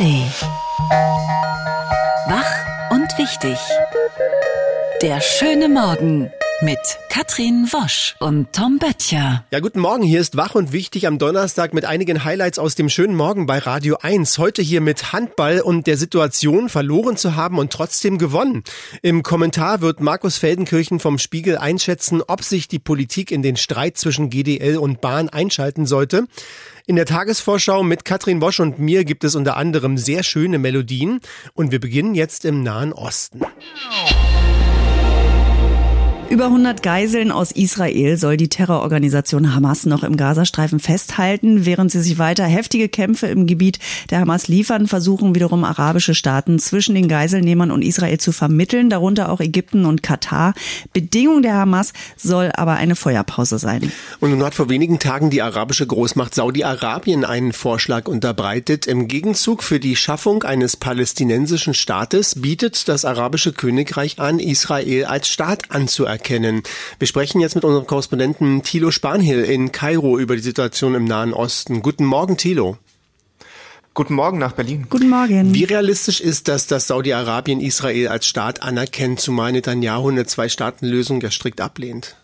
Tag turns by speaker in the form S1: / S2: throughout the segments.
S1: ARD. Wach und wichtig. Der schöne Morgen mit Katrin Wosch und Tom Böttcher.
S2: Ja, guten Morgen. Hier ist Wach und Wichtig am Donnerstag mit einigen Highlights aus dem schönen Morgen bei Radio 1. Heute hier mit Handball und der Situation, verloren zu haben und trotzdem gewonnen. Im Kommentar wird Markus Feldenkirchen vom Spiegel einschätzen, ob sich die Politik in den Streit zwischen GDL und Bahn einschalten sollte. In der Tagesvorschau mit Katrin Wosch und mir gibt es unter anderem sehr schöne Melodien und wir beginnen jetzt im Nahen Osten.
S3: Über 100 Geiseln aus Israel soll die Terrororganisation Hamas noch im Gazastreifen festhalten. Während sie sich weiter heftige Kämpfe im Gebiet der Hamas liefern, versuchen wiederum arabische Staaten zwischen den Geiselnehmern und Israel zu vermitteln, darunter auch Ägypten und Katar. Bedingung der Hamas soll aber eine Feuerpause sein.
S2: Und nun hat vor wenigen Tagen die arabische Großmacht Saudi-Arabien einen Vorschlag unterbreitet. Im Gegenzug für die Schaffung eines palästinensischen Staates bietet das arabische Königreich an, Israel als Staat anzuerkennen erkennen. Wir sprechen jetzt mit unserem Korrespondenten Thilo Spanhill in Kairo über die Situation im Nahen Osten. Guten Morgen, Thilo.
S4: Guten Morgen nach Berlin.
S3: Guten Morgen.
S2: Wie realistisch ist das, dass Saudi-Arabien Israel als Staat anerkennt, zumal Netanyahu eine Zwei-Staaten-Lösung ja strikt ablehnt?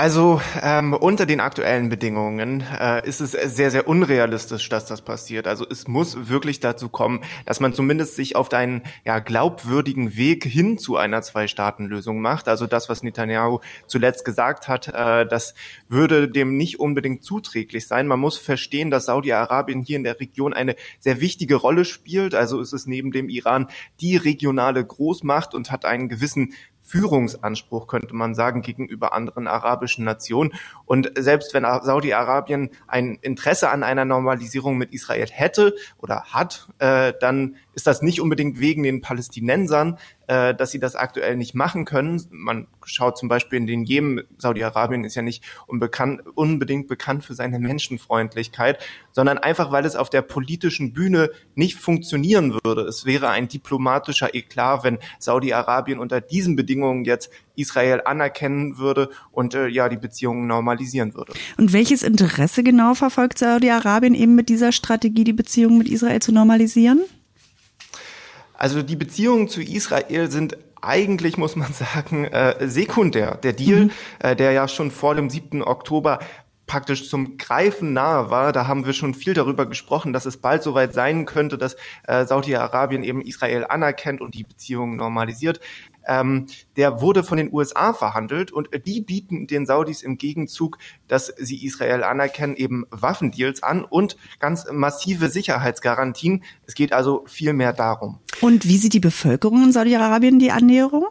S4: Also ähm, unter den aktuellen Bedingungen äh, ist es sehr, sehr unrealistisch, dass das passiert. Also es muss wirklich dazu kommen, dass man zumindest sich auf einen ja, glaubwürdigen Weg hin zu einer Zwei-Staaten-Lösung macht. Also das, was Netanyahu zuletzt gesagt hat, äh, das würde dem nicht unbedingt zuträglich sein. Man muss verstehen, dass Saudi-Arabien hier in der Region eine sehr wichtige Rolle spielt. Also es ist neben dem Iran die regionale Großmacht und hat einen gewissen Führungsanspruch, könnte man sagen, gegenüber anderen arabischen Nationen. Und selbst wenn Saudi-Arabien ein Interesse an einer Normalisierung mit Israel hätte oder hat, äh, dann ist das nicht unbedingt wegen den Palästinensern, äh, dass sie das aktuell nicht machen können. Man schaut zum Beispiel in den Jemen, Saudi-Arabien ist ja nicht unbekannt, unbedingt bekannt für seine Menschenfreundlichkeit, sondern einfach, weil es auf der politischen Bühne nicht funktionieren würde. Es wäre ein diplomatischer Eklat, wenn Saudi-Arabien unter diesen Bedingungen jetzt Israel anerkennen würde und äh, ja die Beziehungen normalisieren würde.
S3: Und welches Interesse genau verfolgt Saudi-Arabien eben mit dieser Strategie, die Beziehungen mit Israel zu normalisieren?
S4: Also die Beziehungen zu Israel sind eigentlich, muss man sagen, äh, sekundär. Der Deal, mhm. äh, der ja schon vor dem 7. Oktober praktisch zum Greifen nahe war. Da haben wir schon viel darüber gesprochen, dass es bald soweit sein könnte, dass äh, Saudi-Arabien eben Israel anerkennt und die Beziehungen normalisiert ähm, der wurde von den USA verhandelt und die bieten den Saudis im Gegenzug, dass sie Israel anerkennen, eben Waffendeals an und ganz massive Sicherheitsgarantien. Es geht also viel mehr darum.
S3: Und wie sieht die Bevölkerung in Saudi-Arabien die Annäherung?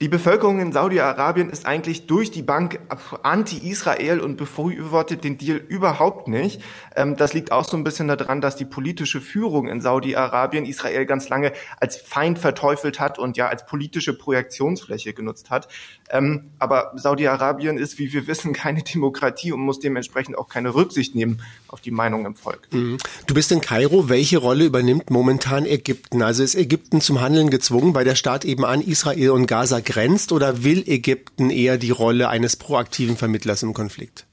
S4: Die Bevölkerung in Saudi-Arabien ist eigentlich durch die Bank anti-Israel und befürwortet den Deal überhaupt nicht. Ähm, das liegt auch so ein bisschen daran, dass die politische Führung in Saudi-Arabien Israel ganz lange als Feind verteufelt hat und ja als politische Projektionsfläche genutzt hat. Ähm, aber Saudi-Arabien ist, wie wir wissen, keine Demokratie und muss dementsprechend auch keine Rücksicht nehmen auf die Meinung im Volk. Mhm.
S2: Du bist in Kairo. Welche Rolle übernimmt momentan Ägypten? Also ist Ägypten zum Handeln gezwungen, weil der Staat eben an Israel und Gaza grenzt oder will Ägypten eher die Rolle eines proaktiven Vermittlers im Konflikt?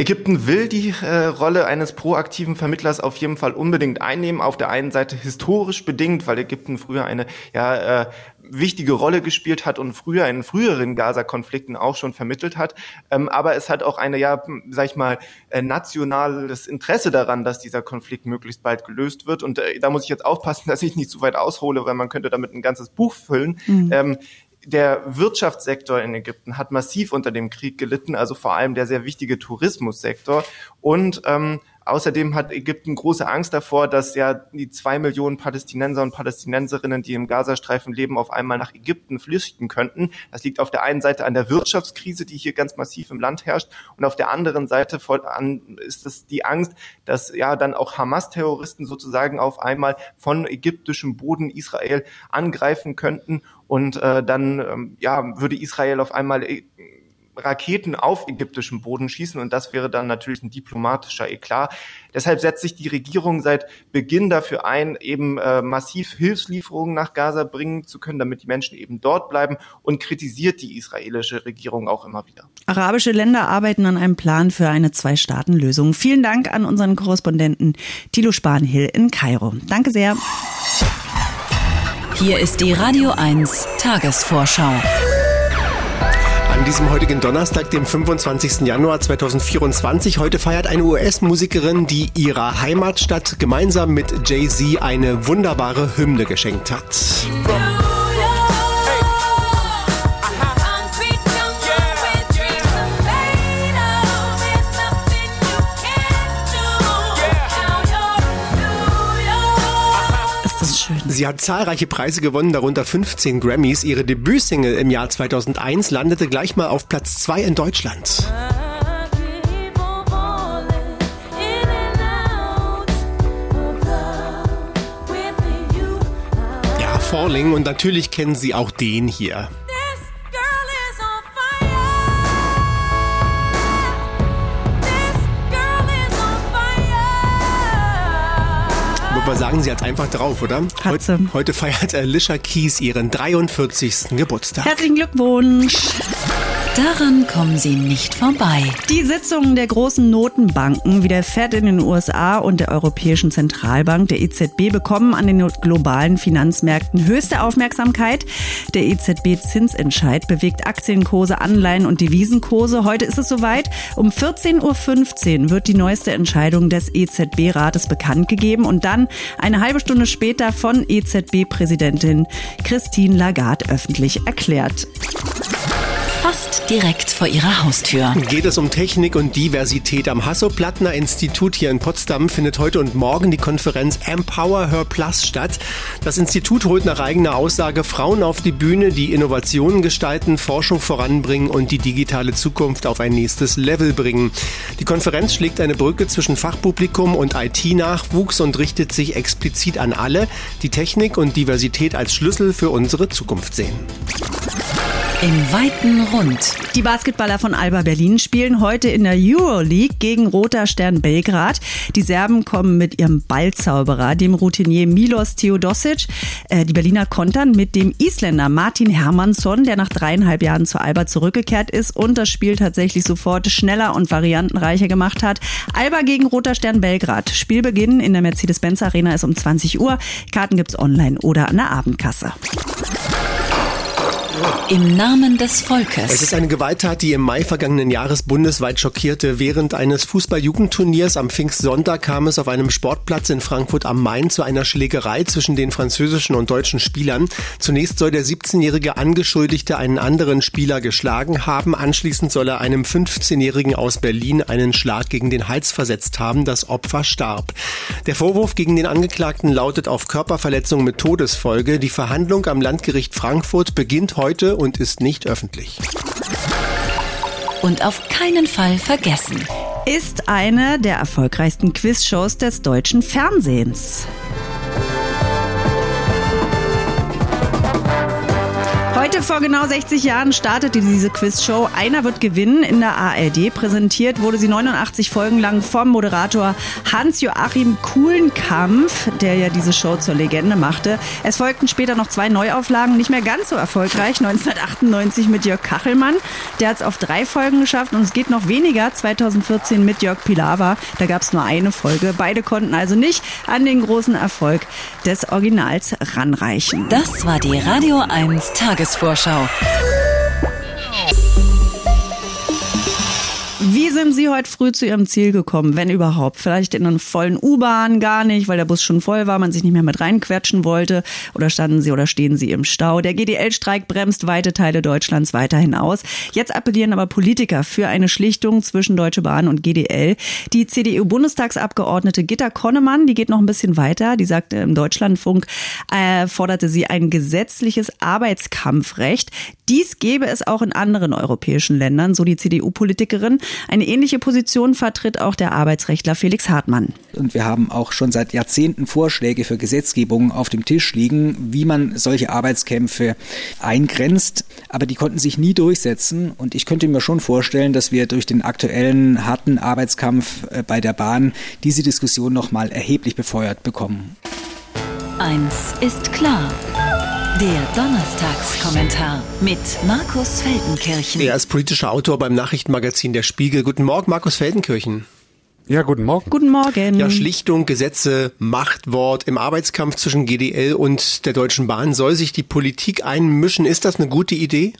S4: Ägypten will die äh, Rolle eines proaktiven Vermittlers auf jeden Fall unbedingt einnehmen. Auf der einen Seite historisch bedingt, weil Ägypten früher eine ja, äh, wichtige Rolle gespielt hat und früher in früheren Gaza-Konflikten auch schon vermittelt hat. Ähm, aber es hat auch eine, ja, sag ich mal, äh, nationales Interesse daran, dass dieser Konflikt möglichst bald gelöst wird. Und äh, da muss ich jetzt aufpassen, dass ich nicht zu weit aushole, weil man könnte damit ein ganzes Buch füllen. Mhm. Ähm, der Wirtschaftssektor in Ägypten hat massiv unter dem Krieg gelitten, also vor allem der sehr wichtige Tourismussektor. Und ähm, Außerdem hat Ägypten große Angst davor, dass ja die zwei Millionen Palästinenser und Palästinenserinnen, die im Gazastreifen leben, auf einmal nach Ägypten flüchten könnten. Das liegt auf der einen Seite an der Wirtschaftskrise, die hier ganz massiv im Land herrscht, und auf der anderen Seite ist es die Angst, dass ja dann auch Hamas-Terroristen sozusagen auf einmal von ägyptischem Boden Israel angreifen könnten und äh, dann ähm, ja würde Israel auf einmal äh, Raketen auf ägyptischem Boden schießen und das wäre dann natürlich ein diplomatischer Eklat. Deshalb setzt sich die Regierung seit Beginn dafür ein, eben äh, massiv Hilfslieferungen nach Gaza bringen zu können, damit die Menschen eben dort bleiben und kritisiert die israelische Regierung auch immer wieder.
S3: Arabische Länder arbeiten an einem Plan für eine Zwei-Staaten-Lösung. Vielen Dank an unseren Korrespondenten Thilo Spanhill in Kairo. Danke sehr.
S1: Hier ist die Radio 1 Tagesvorschau.
S2: An diesem heutigen Donnerstag, dem 25. Januar 2024, heute feiert eine US-Musikerin, die ihrer Heimatstadt gemeinsam mit Jay-Z eine wunderbare Hymne geschenkt hat. Sie hat zahlreiche Preise gewonnen, darunter 15 Grammys. Ihre Debütsingle im Jahr 2001 landete gleich mal auf Platz 2 in Deutschland. Ja, Falling und natürlich kennen Sie auch den hier. Aber sagen Sie jetzt einfach drauf, oder?
S3: Heute,
S2: heute feiert Alicia Keys ihren 43. Geburtstag.
S3: Herzlichen Glückwunsch.
S1: Daran kommen Sie nicht vorbei.
S3: Die Sitzungen der großen Notenbanken wie der Fed in den USA und der Europäischen Zentralbank, der EZB, bekommen an den globalen Finanzmärkten höchste Aufmerksamkeit. Der EZB-Zinsentscheid bewegt Aktienkurse, Anleihen und Devisenkurse. Heute ist es soweit. Um 14.15 Uhr wird die neueste Entscheidung des EZB-Rates bekannt gegeben und dann eine halbe Stunde später von EZB-Präsidentin Christine Lagarde öffentlich erklärt
S1: fast direkt vor ihrer Haustür.
S2: Geht es um Technik und Diversität am Hasso-Plattner-Institut hier in Potsdam findet heute und morgen die Konferenz Empower Her Plus statt. Das Institut holt nach eigener Aussage Frauen auf die Bühne, die Innovationen gestalten, Forschung voranbringen und die digitale Zukunft auf ein nächstes Level bringen. Die Konferenz schlägt eine Brücke zwischen Fachpublikum und IT-Nachwuchs und richtet sich explizit an alle, die Technik und Diversität als Schlüssel für unsere Zukunft sehen.
S1: Im weiten Rund.
S3: Die Basketballer von Alba Berlin spielen heute in der Euroleague gegen Roter Stern Belgrad. Die Serben kommen mit ihrem Ballzauberer, dem Routinier Milos Theodosic. Äh, die Berliner kontern mit dem Isländer Martin Hermansson, der nach dreieinhalb Jahren zu Alba zurückgekehrt ist und das Spiel tatsächlich sofort schneller und variantenreicher gemacht hat. Alba gegen Roter Stern Belgrad. Spielbeginn in der Mercedes-Benz Arena ist um 20 Uhr. Karten gibt's online oder an der Abendkasse.
S1: Im Namen des Volkes.
S2: Es ist eine Gewalttat, die im Mai vergangenen Jahres bundesweit schockierte. Während eines Fußball-Jugendturniers am Pfingstsonntag kam es auf einem Sportplatz in Frankfurt am Main zu einer Schlägerei zwischen den französischen und deutschen Spielern. Zunächst soll der 17-jährige Angeschuldigte einen anderen Spieler geschlagen haben. Anschließend soll er einem 15-jährigen aus Berlin einen Schlag gegen den Hals versetzt haben. Das Opfer starb. Der Vorwurf gegen den Angeklagten lautet auf Körperverletzung mit Todesfolge. Die Verhandlung am Landgericht Frankfurt beginnt heute heute und ist nicht öffentlich.
S1: Und auf keinen Fall vergessen.
S3: Ist eine der erfolgreichsten Quizshows des deutschen Fernsehens. Heute vor genau 60 Jahren startete diese Quizshow. Einer wird gewinnen in der ARD. Präsentiert wurde sie 89 Folgen lang vom Moderator Hans-Joachim Kuhlenkampf, der ja diese Show zur Legende machte. Es folgten später noch zwei Neuauflagen, nicht mehr ganz so erfolgreich. 1998 mit Jörg Kachelmann. Der hat es auf drei Folgen geschafft und es geht noch weniger. 2014 mit Jörg Pilawa. Da gab es nur eine Folge. Beide konnten also nicht an den großen Erfolg des Originals ranreichen.
S1: Das war die Radio 1 Tages Tagesvorschau.
S3: Wie sind Sie heute früh zu Ihrem Ziel gekommen, wenn überhaupt? Vielleicht in einer vollen U-Bahn, gar nicht, weil der Bus schon voll war, man sich nicht mehr mit reinquetschen wollte. Oder standen Sie oder stehen Sie im Stau? Der GDL-Streik bremst weite Teile Deutschlands weiterhin aus. Jetzt appellieren aber Politiker für eine Schlichtung zwischen Deutsche Bahn und GDL. Die CDU-Bundestagsabgeordnete Gitta Konnemann, die geht noch ein bisschen weiter. Die sagte im Deutschlandfunk, äh, forderte sie ein gesetzliches Arbeitskampfrecht. Dies gäbe es auch in anderen europäischen Ländern, so die CDU-Politikerin. Ein Eine ähnliche Position vertritt auch der Arbeitsrechtler Felix Hartmann.
S5: Und wir haben auch schon seit Jahrzehnten Vorschläge für Gesetzgebung auf dem Tisch liegen, wie man solche Arbeitskämpfe eingrenzt. Aber die konnten sich nie durchsetzen. Und ich könnte mir schon vorstellen, dass wir durch den aktuellen harten Arbeitskampf äh, bei der Bahn diese Diskussion nochmal erheblich befeuert bekommen.
S1: Eins ist klar. Der Donnerstagskommentar mit Markus Feldenkirchen.
S2: Er ist politischer Autor beim Nachrichtenmagazin Der Spiegel. Guten Morgen, Markus Feldenkirchen.
S6: Ja, guten Morgen.
S3: Guten Morgen.
S2: Ja, Schlichtung, Gesetze, Machtwort. Im Arbeitskampf zwischen GDL und der Deutschen Bahn soll sich die Politik einmischen. Ist das eine gute Idee?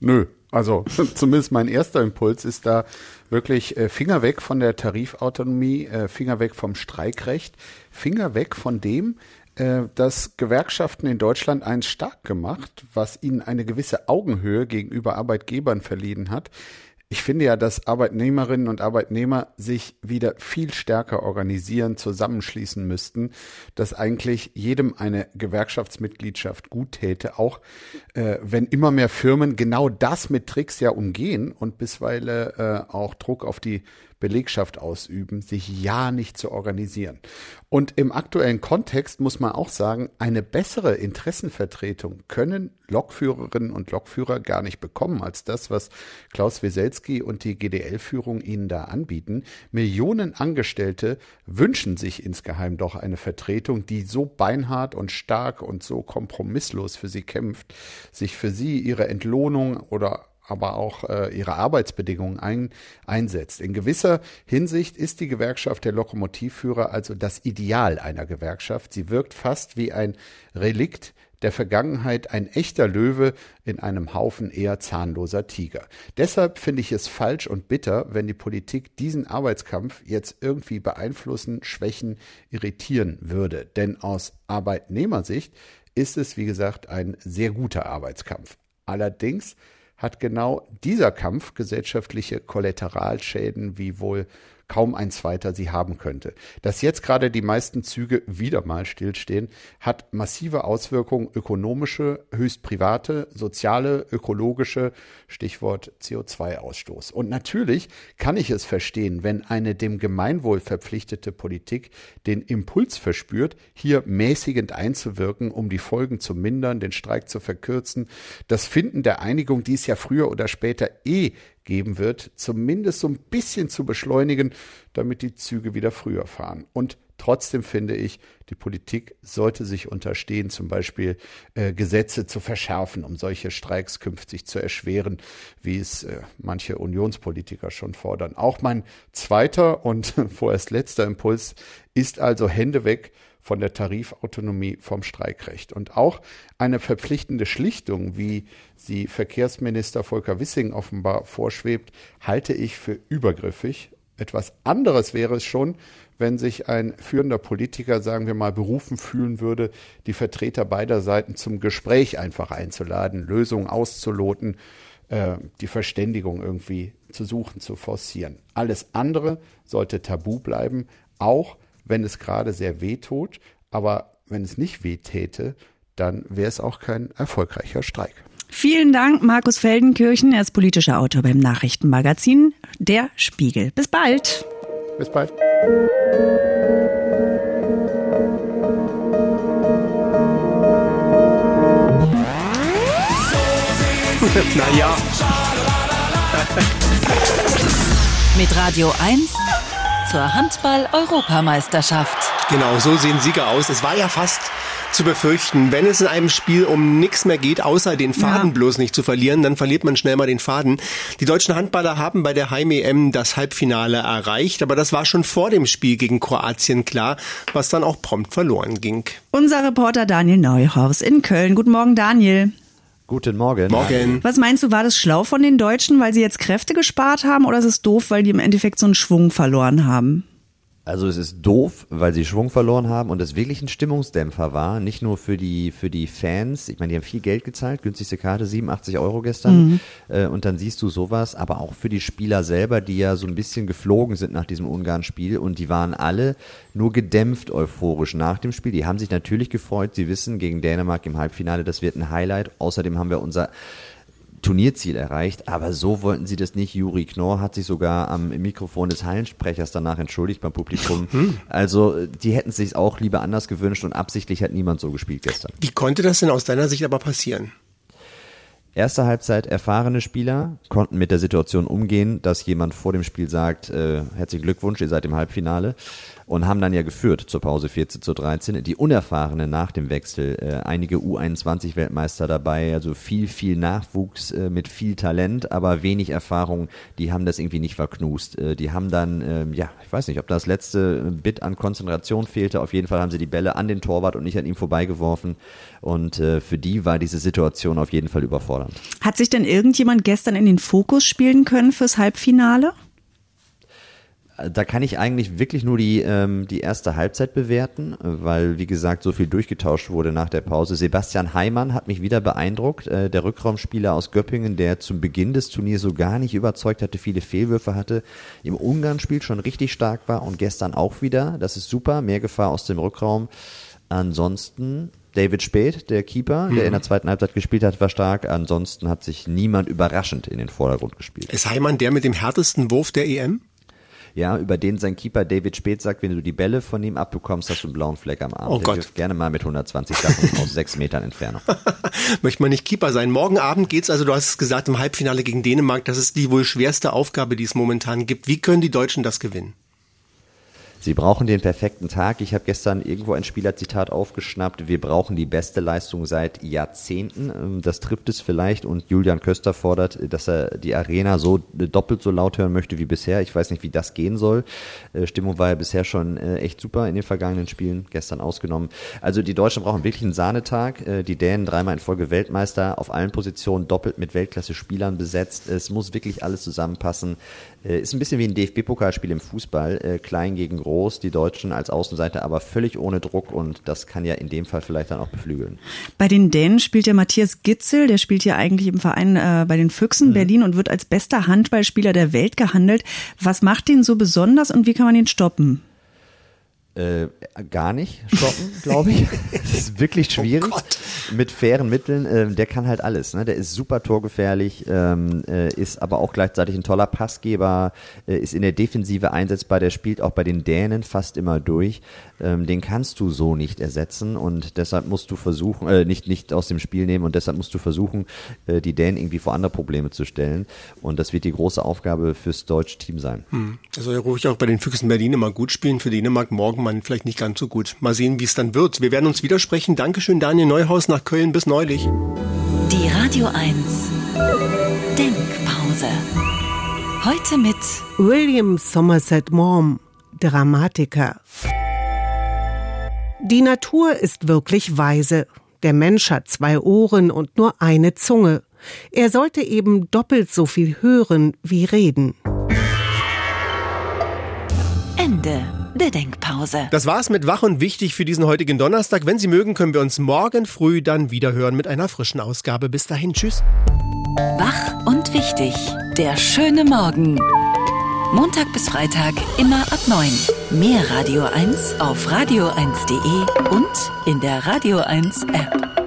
S6: Nö. Also zumindest mein erster Impuls ist da wirklich äh, Finger weg von der Tarifautonomie, äh, Finger weg vom Streikrecht, Finger weg von dem, dass Gewerkschaften in Deutschland eins stark gemacht, was ihnen eine gewisse Augenhöhe gegenüber Arbeitgebern verliehen hat. Ich finde ja, dass Arbeitnehmerinnen und Arbeitnehmer sich wieder viel stärker organisieren, zusammenschließen müssten, dass eigentlich jedem eine Gewerkschaftsmitgliedschaft gut täte, auch äh, wenn immer mehr Firmen genau das mit Tricks ja umgehen und bisweilen äh, auch Druck auf die Belegschaft ausüben, sich ja nicht zu organisieren. Und im aktuellen Kontext muss man auch sagen, eine bessere Interessenvertretung können Lokführerinnen und Lokführer gar nicht bekommen als das, was Klaus Weselski und die GDL-Führung ihnen da anbieten. Millionen Angestellte wünschen sich insgeheim doch eine Vertretung, die so beinhart und stark und so kompromisslos für sie kämpft, sich für sie ihre Entlohnung oder aber auch äh, ihre Arbeitsbedingungen ein, einsetzt. In gewisser Hinsicht ist die Gewerkschaft der Lokomotivführer also das Ideal einer Gewerkschaft. Sie wirkt fast wie ein Relikt der Vergangenheit, ein echter Löwe in einem Haufen eher zahnloser Tiger. Deshalb finde ich es falsch und bitter, wenn die Politik diesen Arbeitskampf jetzt irgendwie beeinflussen, schwächen, irritieren würde. Denn aus Arbeitnehmersicht ist es, wie gesagt, ein sehr guter Arbeitskampf. Allerdings hat genau dieser Kampf gesellschaftliche Kollateralschäden wie wohl kaum ein zweiter sie haben könnte. Dass jetzt gerade die meisten Züge wieder mal stillstehen, hat massive Auswirkungen ökonomische, höchst private, soziale, ökologische, Stichwort CO2-Ausstoß. Und natürlich kann ich es verstehen, wenn eine dem Gemeinwohl verpflichtete Politik den Impuls verspürt, hier mäßigend einzuwirken, um die Folgen zu mindern, den Streik zu verkürzen, das Finden der Einigung, die es ja früher oder später eh geben wird, zumindest so ein bisschen zu beschleunigen, damit die Züge wieder früher fahren. Und trotzdem finde ich, die Politik sollte sich unterstehen, zum Beispiel äh, Gesetze zu verschärfen, um solche Streiks künftig zu erschweren, wie es äh, manche Unionspolitiker schon fordern. Auch mein zweiter und vorerst letzter Impuls ist also Hände weg von der Tarifautonomie vom Streikrecht. Und auch eine verpflichtende Schlichtung, wie sie Verkehrsminister Volker Wissing offenbar vorschwebt, halte ich für übergriffig. Etwas anderes wäre es schon, wenn sich ein führender Politiker, sagen wir mal, berufen fühlen würde, die Vertreter beider Seiten zum Gespräch einfach einzuladen, Lösungen auszuloten, äh, die Verständigung irgendwie zu suchen, zu forcieren. Alles andere sollte tabu bleiben, auch wenn es gerade sehr weh tut. Aber wenn es nicht weh täte, dann wäre es auch kein erfolgreicher Streik.
S3: Vielen Dank, Markus Feldenkirchen. Er ist politischer Autor beim Nachrichtenmagazin Der Spiegel. Bis bald.
S6: Bis bald.
S2: naja.
S1: Mit Radio 1 zur Handball-Europameisterschaft.
S2: Genau, so sehen Sieger aus. Es war ja fast zu befürchten, wenn es in einem Spiel um nichts mehr geht, außer den Faden ja. bloß nicht zu verlieren, dann verliert man schnell mal den Faden. Die deutschen Handballer haben bei der Heim-EM das Halbfinale erreicht, aber das war schon vor dem Spiel gegen Kroatien klar, was dann auch prompt verloren ging.
S3: Unser Reporter Daniel Neuhaus in Köln. Guten Morgen, Daniel.
S7: Guten Morgen.
S2: Morgen.
S3: Was meinst du, war das schlau von den Deutschen, weil sie jetzt Kräfte gespart haben oder ist es doof, weil die im Endeffekt so einen Schwung verloren haben?
S7: Also es ist doof, weil sie Schwung verloren haben und es wirklich ein Stimmungsdämpfer war, nicht nur für die für die Fans. Ich meine, die haben viel Geld gezahlt, günstigste Karte 87 Euro gestern mhm. äh, und dann siehst du sowas, aber auch für die Spieler selber, die ja so ein bisschen geflogen sind nach diesem Ungarn-Spiel und die waren alle nur gedämpft euphorisch nach dem Spiel. Die haben sich natürlich gefreut. Sie wissen gegen Dänemark im Halbfinale, das wird ein Highlight. Außerdem haben wir unser Turnierziel erreicht, aber so wollten sie das nicht. Juri Knorr hat sich sogar am Mikrofon des Hallensprechers danach entschuldigt beim Publikum. Hm. Also die hätten es sich auch lieber anders gewünscht und absichtlich hat niemand so gespielt gestern.
S2: Wie konnte das denn aus deiner Sicht aber passieren?
S7: Erste Halbzeit erfahrene Spieler konnten mit der Situation umgehen, dass jemand vor dem Spiel sagt, äh, herzlichen Glückwunsch, ihr seid im Halbfinale und haben dann ja geführt zur Pause 14 zu 13. Die Unerfahrenen nach dem Wechsel, äh, einige U21-Weltmeister dabei, also viel, viel Nachwuchs äh, mit viel Talent, aber wenig Erfahrung, die haben das irgendwie nicht verknust. Äh, die haben dann, äh, ja, ich weiß nicht, ob das letzte Bit an Konzentration fehlte. Auf jeden Fall haben sie die Bälle an den Torwart und nicht an ihm vorbeigeworfen. Und äh, für die war diese Situation auf jeden Fall überfordernd.
S3: Hat sich denn irgendjemand gestern in den Fokus spielen können fürs Halbfinale?
S7: Da kann ich eigentlich wirklich nur die, ähm, die erste Halbzeit bewerten, weil, wie gesagt, so viel durchgetauscht wurde nach der Pause. Sebastian Heimann hat mich wieder beeindruckt, äh, der Rückraumspieler aus Göppingen, der zum Beginn des Turniers so gar nicht überzeugt hatte, viele Fehlwürfe hatte, im Ungarn-Spiel schon richtig stark war und gestern auch wieder. Das ist super, mehr Gefahr aus dem Rückraum. Ansonsten David Speth, der Keeper, der in der zweiten Halbzeit gespielt hat, war stark. Ansonsten hat sich niemand überraschend in den Vordergrund gespielt.
S2: Ist Heimann der mit dem härtesten Wurf der EM?
S7: Ja, über den sein Keeper David Speth sagt, wenn du die Bälle von ihm abbekommst, hast du einen blauen Fleck am Arm.
S2: Oh
S7: Der
S2: Gott.
S7: gerne mal mit 120 Sachen aus sechs Metern Entfernung.
S2: Möchte man nicht Keeper sein. Morgen Abend geht's also, du hast es gesagt, im Halbfinale gegen Dänemark. Das ist die wohl schwerste Aufgabe, die es momentan gibt. Wie können die Deutschen das gewinnen?
S7: Sie brauchen den perfekten Tag. Ich habe gestern irgendwo ein Spielerzitat aufgeschnappt. Wir brauchen die beste Leistung seit Jahrzehnten. Ähm, Das trifft es vielleicht. Und Julian Köster fordert, dass er die Arena so doppelt so laut hören möchte wie bisher. Ich weiß nicht, wie das gehen soll. Äh, Stimmung war ja bisher schon äh, echt super in den vergangenen Spielen, gestern ausgenommen. Also die Deutschen brauchen wirklich einen Sahnetag. Äh, Die Dänen dreimal in Folge Weltmeister, auf allen Positionen doppelt mit Weltklasse-Spielern besetzt. Es muss wirklich alles zusammenpassen. Äh, Ist ein bisschen wie ein DFB-Pokalspiel im Fußball. Äh, Klein gegen groß, die Deutschen als Außenseiter, aber völlig ohne Druck und das kann ja in dem Fall vielleicht dann auch beflügeln.
S3: Bei den Dänen spielt ja Matthias Gitzel, der spielt ja eigentlich im Verein äh, bei den Füchsen Berlin und wird als bester Handballspieler der Welt gehandelt. Was macht den so besonders und wie kann man ihn stoppen?
S7: Äh, gar nicht stoppen, glaube ich. Das ist wirklich schwierig. mit fairen Mitteln. Ähm, der kann halt alles. Ne? Der ist super torgefährlich, ähm, äh, ist aber auch gleichzeitig ein toller Passgeber, äh, ist in der Defensive einsetzbar. Der spielt auch bei den Dänen fast immer durch. Ähm, den kannst du so nicht ersetzen und deshalb musst du versuchen, äh, nicht, nicht aus dem Spiel nehmen und deshalb musst du versuchen, äh, die Dänen irgendwie vor andere Probleme zu stellen. Und das wird die große Aufgabe fürs deutsche Team sein.
S2: Hm. Er soll ja ruhig auch bei den Füchsen Berlin immer gut spielen. Für Dänemark morgen man vielleicht nicht ganz so gut. Mal sehen, wie es dann wird. Wir werden uns widersprechen. Dankeschön, Daniel Neuhaus nach Köln. Bis neulich.
S1: Die Radio 1 Denkpause. Heute mit
S8: William Somerset Maugham, Dramatiker. Die Natur ist wirklich weise. Der Mensch hat zwei Ohren und nur eine Zunge. Er sollte eben doppelt so viel hören wie reden.
S1: Ende der Denkpause.
S2: Das war's mit Wach und Wichtig für diesen heutigen Donnerstag. Wenn Sie mögen, können wir uns morgen früh dann wieder hören mit einer frischen Ausgabe. Bis dahin, tschüss.
S1: Wach und wichtig. Der schöne Morgen. Montag bis Freitag immer ab 9. Mehr Radio 1 auf radio1.de und in der Radio 1 App.